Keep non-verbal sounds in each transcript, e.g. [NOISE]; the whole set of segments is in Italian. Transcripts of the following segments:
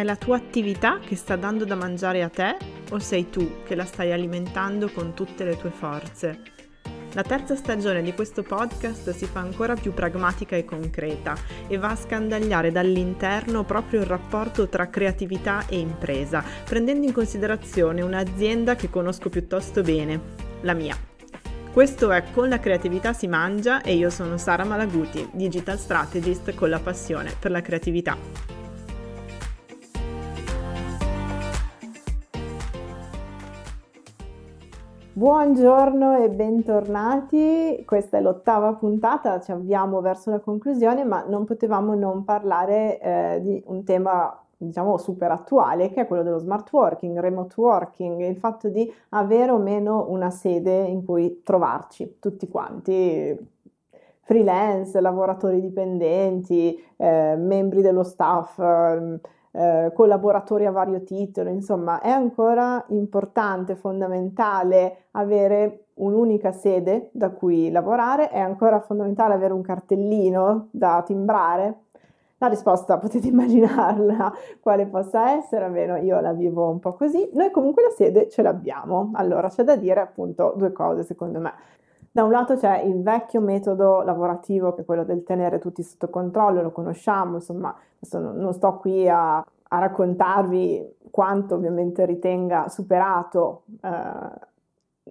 È la tua attività che sta dando da mangiare a te o sei tu che la stai alimentando con tutte le tue forze? La terza stagione di questo podcast si fa ancora più pragmatica e concreta e va a scandagliare dall'interno proprio il rapporto tra creatività e impresa, prendendo in considerazione un'azienda che conosco piuttosto bene, la mia. Questo è Con la creatività si mangia e io sono Sara Malaguti, digital strategist con la passione per la creatività. Buongiorno e bentornati, questa è l'ottava puntata, ci avviamo verso la conclusione, ma non potevamo non parlare eh, di un tema diciamo super attuale che è quello dello smart working, remote working, il fatto di avere o meno una sede in cui trovarci tutti quanti, freelance, lavoratori dipendenti, eh, membri dello staff. Eh, eh, collaboratori a vario titolo, insomma è ancora importante, fondamentale avere un'unica sede da cui lavorare, è ancora fondamentale avere un cartellino da timbrare. La risposta potete [LAUGHS] immaginarla quale possa essere, almeno io la vivo un po' così. Noi comunque la sede ce l'abbiamo, allora c'è da dire appunto due cose secondo me. Da un lato c'è il vecchio metodo lavorativo che è quello del tenere tutti sotto controllo, lo conosciamo, insomma, adesso non sto qui a, a raccontarvi quanto ovviamente ritenga superato eh,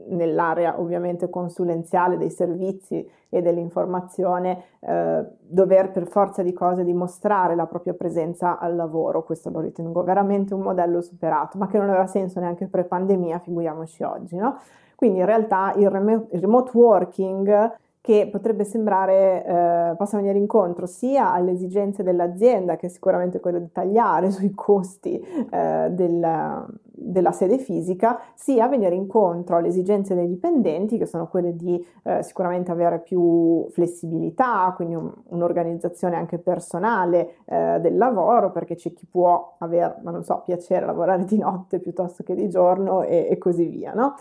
nell'area ovviamente consulenziale dei servizi e dell'informazione, eh, dover per forza di cose dimostrare la propria presenza al lavoro, questo lo ritengo veramente un modello superato, ma che non aveva senso neanche pre-pandemia, figuriamoci oggi, no? Quindi in realtà il, il remote working che potrebbe sembrare eh, possa venire incontro sia alle esigenze dell'azienda, che è sicuramente quello di tagliare [LAUGHS] sui costi eh, del, della sede fisica, sia venire incontro alle esigenze dei dipendenti, che sono quelle di eh, sicuramente avere più flessibilità, quindi un, un'organizzazione anche personale eh, del lavoro, perché c'è chi può avere, ma non so, piacere lavorare di notte piuttosto che di giorno e, e così via, no?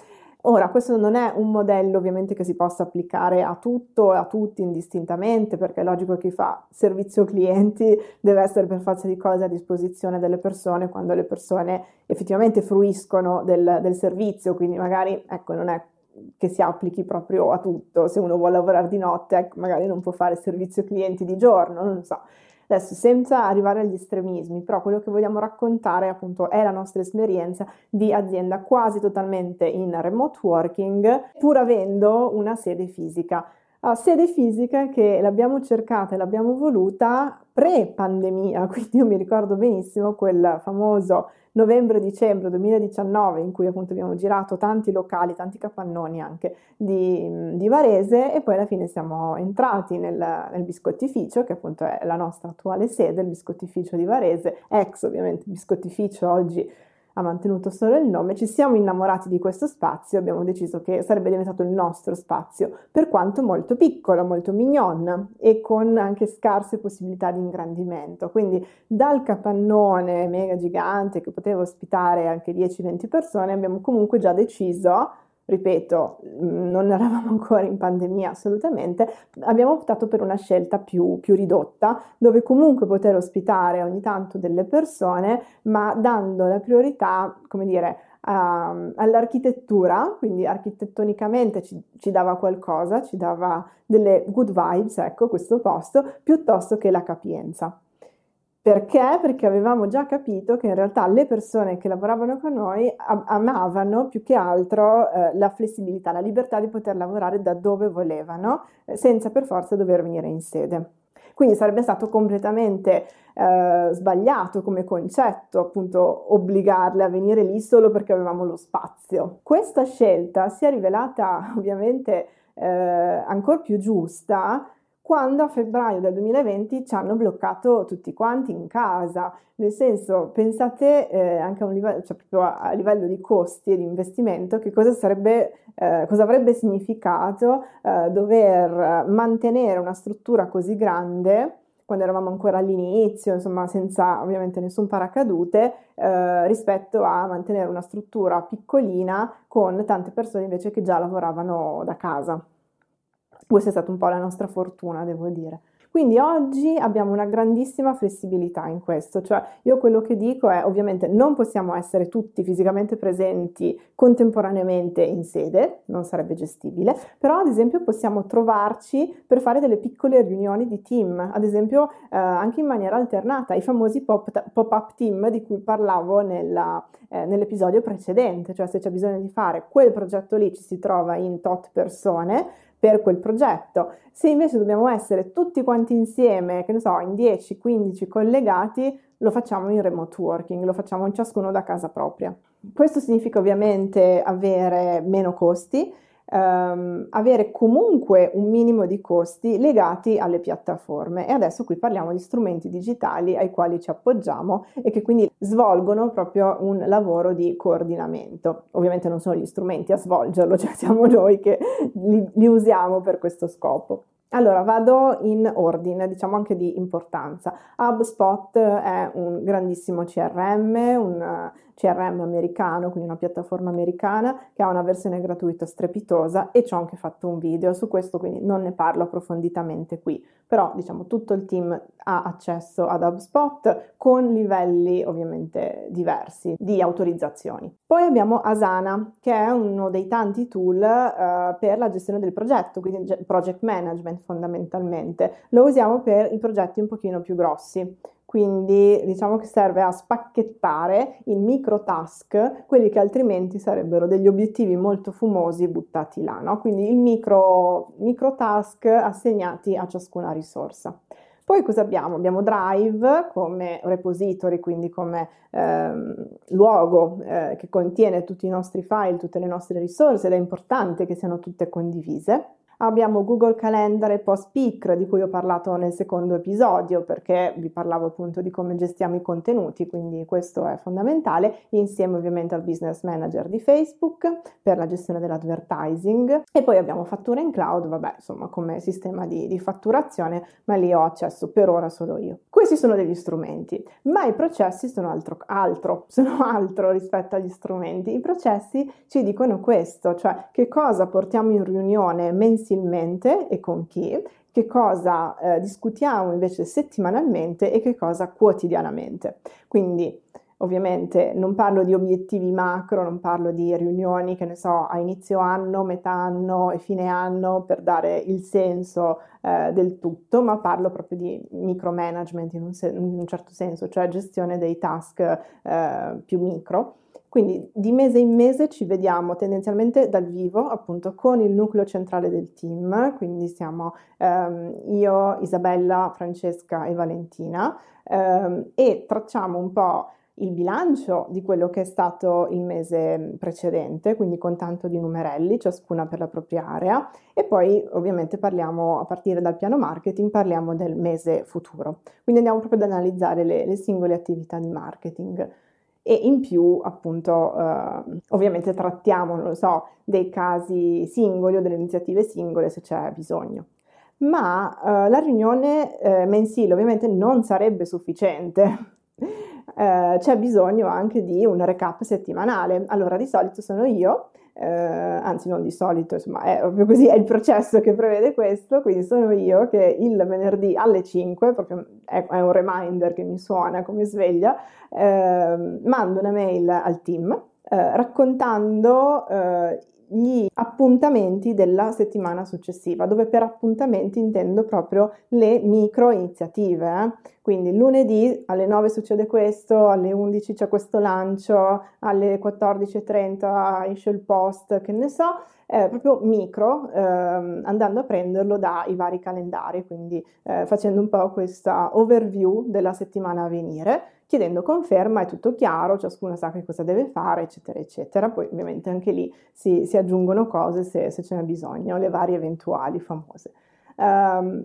Ora, questo non è un modello ovviamente che si possa applicare a tutto e a tutti indistintamente, perché è logico che chi fa servizio clienti deve essere per forza di cose a disposizione delle persone quando le persone effettivamente fruiscono del, del servizio, quindi magari ecco, non è che si applichi proprio a tutto, se uno vuole lavorare di notte, ecco, magari non può fare servizio clienti di giorno, non so. Adesso, senza arrivare agli estremismi, però quello che vogliamo raccontare appunto è la nostra esperienza di azienda quasi totalmente in remote working, pur avendo una sede fisica. Uh, sede fisica che l'abbiamo cercata e l'abbiamo voluta pre-pandemia, [LAUGHS] quindi io mi ricordo benissimo quel famoso novembre-dicembre 2019 in cui appunto abbiamo girato tanti locali, tanti capannoni anche di, di Varese e poi alla fine siamo entrati nel, nel, biscottificio che appunto è la nostra attuale sede, il biscottificio di Varese, ex ovviamente biscottificio oggi ha mantenuto solo il nome, ci siamo innamorati di questo spazio, abbiamo deciso che sarebbe diventato il nostro spazio, per quanto molto piccolo, molto mignon e con anche scarse possibilità di ingrandimento. Quindi dal capannone mega gigante che poteva ospitare anche 10-20 persone, abbiamo comunque già deciso ripeto, non eravamo [LAUGHS] ancora in pandemia assolutamente, abbiamo optato per una scelta più, più, ridotta, dove comunque poter ospitare ogni tanto delle persone, ma dando la priorità, come dire, uh, all'architettura, quindi architettonicamente ci, ci, dava qualcosa, ci dava delle good vibes, ecco, questo posto, piuttosto che la capienza. Perché? Perché avevamo già capito che in realtà le persone che lavoravano con noi amavano più che altro eh, la flessibilità, la libertà di poter lavorare da dove volevano, eh, senza per forza dover venire in sede. Quindi sarebbe stato completamente eh, sbagliato come concetto, appunto, obbligarle a venire lì solo perché avevamo lo spazio. Questa scelta si è rivelata ovviamente eh, ancora più giusta quando a febbraio del 2020 ci hanno bloccato tutti quanti in casa, nel senso, pensate eh, anche a livello, cioè a, livello di costi e di investimento, che cosa sarebbe, eh, cosa avrebbe significato eh, dover mantenere una struttura così grande quando eravamo ancora all'inizio, insomma, senza ovviamente nessun paracadute, eh, rispetto a mantenere una struttura piccolina con tante persone invece che già lavoravano da casa. Questa è stata un po' la nostra fortuna, devo dire. Quindi oggi abbiamo una grandissima flessibilità in questo, cioè io quello che dico è ovviamente non possiamo essere tutti fisicamente presenti contemporaneamente in sede, non sarebbe gestibile, però ad esempio possiamo trovarci per fare delle piccole riunioni di team, ad esempio eh, anche in maniera alternata, i famosi pop- pop-up team di cui parlavo nella, eh, nell'episodio precedente, cioè se c'è bisogno di fare quel progetto lì ci si trova in tot persone per quel progetto. Se invece dobbiamo essere tutti quanti insieme, che ne so, in 10-15 collegati, lo facciamo in remote working, lo facciamo ciascuno da casa propria. Questo significa ovviamente avere meno costi, ehm, avere comunque un minimo di costi legati alle piattaforme e adesso qui parliamo di strumenti digitali ai quali ci appoggiamo e che quindi svolgono proprio un lavoro di coordinamento. Ovviamente non sono gli strumenti a svolgerlo, [LAUGHS] cioè siamo noi che li, li usiamo per questo scopo. Allora, vado in ordine, diciamo anche di importanza. HubSpot è un grandissimo CRM, un CRM americano, quindi una piattaforma americana che ha una versione gratuita strepitosa e ci ho anche fatto un video su questo, quindi non ne parlo approfonditamente qui, però diciamo tutto il team ha accesso ad HubSpot con livelli ovviamente diversi di autorizzazioni. Poi abbiamo Asana, che è uno dei tanti tool uh, per la gestione del progetto, quindi project management fondamentalmente. Lo usiamo per i progetti un pochino più grossi quindi diciamo che serve a spacchettare in micro task quelli che altrimenti sarebbero degli obiettivi molto fumosi buttati là, no? quindi il micro, micro task assegnati a ciascuna risorsa. Poi cosa abbiamo? Abbiamo Drive come repository, quindi come ehm, luogo eh, che contiene tutti i nostri file, tutte le nostre risorse ed è importante che siano tutte condivise. Abbiamo Google Calendar e Postpeak di cui ho parlato nel secondo episodio perché vi parlavo appunto di come gestiamo i contenuti, quindi questo è fondamentale, insieme ovviamente al Business Manager di Facebook per la gestione dell'advertising e poi abbiamo Fattura in Cloud, vabbè insomma come sistema di, di fatturazione, ma lì ho accesso per ora solo io. Questi sono degli strumenti, ma i processi sono altro, altro, [LAUGHS] sono altro rispetto agli strumenti. I processi ci dicono questo, cioè che cosa portiamo in riunione mensilmente mensilmente e con chi, che cosa eh, discutiamo invece settimanalmente e che cosa quotidianamente. Quindi ovviamente non parlo di obiettivi macro, non parlo di riunioni che ne so a inizio anno, metà anno e fine anno per dare il senso eh, del tutto, ma parlo proprio di micromanagement in un, se- in un certo senso, cioè gestione dei task eh, più micro quindi di mese in mese ci vediamo tendenzialmente dal vivo, appunto con il nucleo centrale del team, quindi siamo ehm, io, Isabella, Francesca e Valentina ehm, e tracciamo un po' il bilancio di quello che è stato il mese precedente, quindi con tanto di numerelli, ciascuna per la propria area, e poi ovviamente parliamo a partire dal piano marketing, parliamo del mese futuro. Quindi andiamo proprio ad analizzare le, le singole attività di marketing e in più appunto eh, ovviamente trattiamo, non lo so, dei casi singoli o delle iniziative singole se c'è bisogno. Ma eh, la riunione eh, mensile ovviamente non sarebbe sufficiente. [LAUGHS] Eh, c'è bisogno anche di un recap settimanale. Allora, di solito sono io eh, anzi non di solito, insomma è proprio così, è il processo che prevede questo, quindi sono io che il venerdì alle 5, proprio è, è un reminder che mi suona come sveglia, eh, mando una mail al team eh, raccontando eh, gli appuntamenti della settimana successiva, dove per appuntamenti intendo proprio le micro iniziative. Eh? Quindi lunedì alle 9 succede questo, alle 11 c'è questo lancio, alle 14.30 esce il post, che ne so, eh, proprio micro, ehm, andando a prenderlo dai vari calendari, quindi eh, facendo un po' questa overview della settimana a venire chiedendo conferma, è tutto chiaro, ciascuno sa che cosa deve fare, eccetera, eccetera. Poi ovviamente anche lì si, si aggiungono cose se, se ce n'è bisogno, le varie eventuali famose. Um,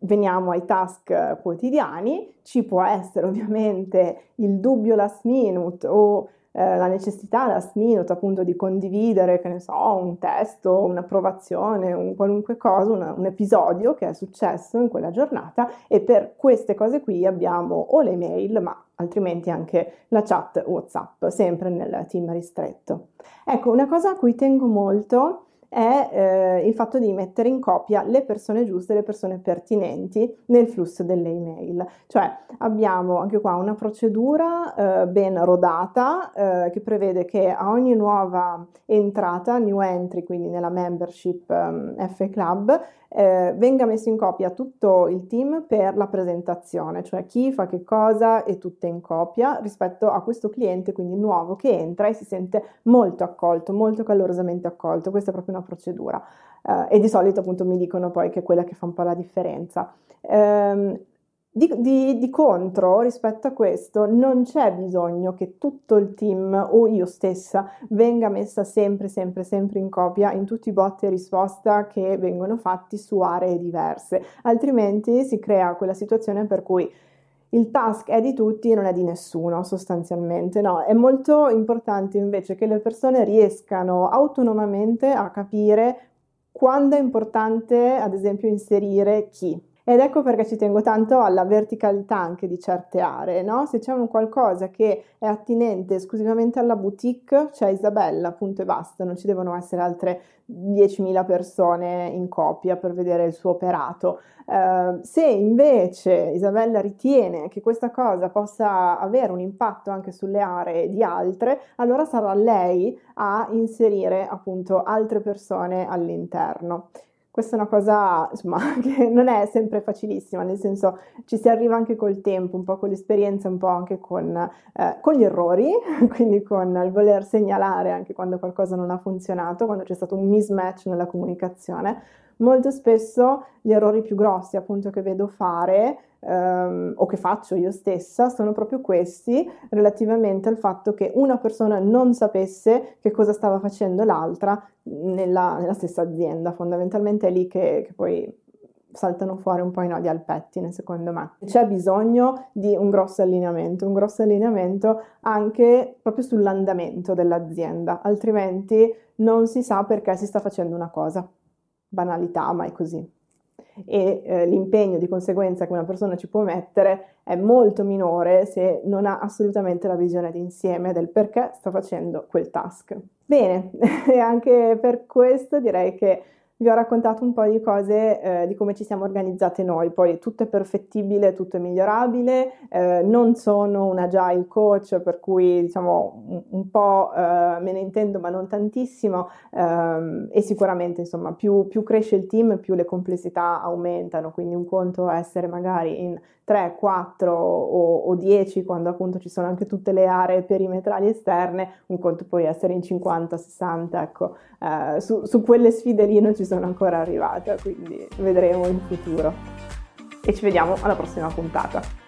veniamo ai task quotidiani, ci può essere ovviamente il dubbio last minute o eh, la necessità last minute appunto di condividere, che ne so, un testo, un'approvazione, un qualunque cosa, una, un episodio che è successo in quella giornata e per queste cose qui abbiamo o le mail, ma altrimenti anche la chat WhatsApp, sempre nel team ristretto. Ecco, una cosa a cui tengo molto è eh, il fatto di mettere in copia le persone giuste, le persone pertinenti nel flusso delle email. Cioè abbiamo anche qua una procedura eh, ben rodata eh, che prevede che a ogni nuova entrata, new entry, quindi nella membership um, F Club, eh, venga messo in copia tutto il team per la presentazione, cioè chi fa che cosa e tutte in copia rispetto a questo cliente, quindi nuovo che entra e si sente molto accolto, molto calorosamente accolto. Questa è proprio una procedura eh, e di solito appunto mi dicono poi che è quella che fa un po' la differenza. Eh, di, di, di, contro, rispetto a questo, non c'è bisogno che tutto il team o io stessa venga messa sempre, sempre, sempre in copia in tutti i botti e risposta che vengono fatti su aree diverse, altrimenti si crea quella situazione per cui il task è di tutti e non è di nessuno sostanzialmente, no, è molto importante invece che le persone riescano autonomamente a capire quando è importante, ad esempio, inserire chi ed ecco perché ci tengo tanto alla verticalità anche di certe aree, no? Se c'è un qualcosa che è attinente esclusivamente alla boutique, c'è Isabella, punto e basta, non ci devono essere altre 10.000 persone in copia per vedere il suo operato. Uh, se invece Isabella ritiene che questa cosa possa avere un impatto anche sulle aree di altre, allora sarà lei a inserire appunto altre persone all'interno. Questa è una cosa insomma, [LAUGHS] che non è sempre facilissima, nel senso ci si arriva anche col tempo, un po' con l'esperienza, un po' anche con, eh, con gli errori, [LAUGHS] quindi con il voler segnalare anche quando qualcosa non ha funzionato, quando c'è stato un mismatch nella comunicazione. Molto spesso gli errori più grossi appunto che vedo fare ehm, o che faccio io stessa sono proprio questi relativamente al fatto che una persona non sapesse che cosa stava facendo l'altra nella, nella stessa azienda. Fondamentalmente è lì che, che poi saltano fuori un po' i nodi al pettine, secondo me. C'è bisogno di un grosso allineamento, un grosso allineamento anche proprio sull'andamento dell'azienda, altrimenti non si sa perché si sta facendo una cosa. Banalità, ma è così e eh, l'impegno di conseguenza che una persona ci può mettere è molto minore se non ha assolutamente la visione d'insieme del perché sta facendo quel task. Bene, [LAUGHS] e anche per questo direi che vi ho raccontato un po' di cose eh, di come ci siamo organizzate noi, poi tutto è perfettibile, tutto è migliorabile, eh, non sono un agile coach per cui diciamo un, un po' eh, me ne intendo ma non tantissimo ehm, e sicuramente insomma più, più, cresce il team più le complessità aumentano, quindi un conto è essere magari in 3, 4 o, o 10 quando appunto ci sono anche tutte le aree perimetrali esterne, un conto può essere in 50, 60, ecco, eh, su, su quelle sfide lì non ci sono ancora arrivata, quindi vedremo in futuro. E ci vediamo alla prossima puntata.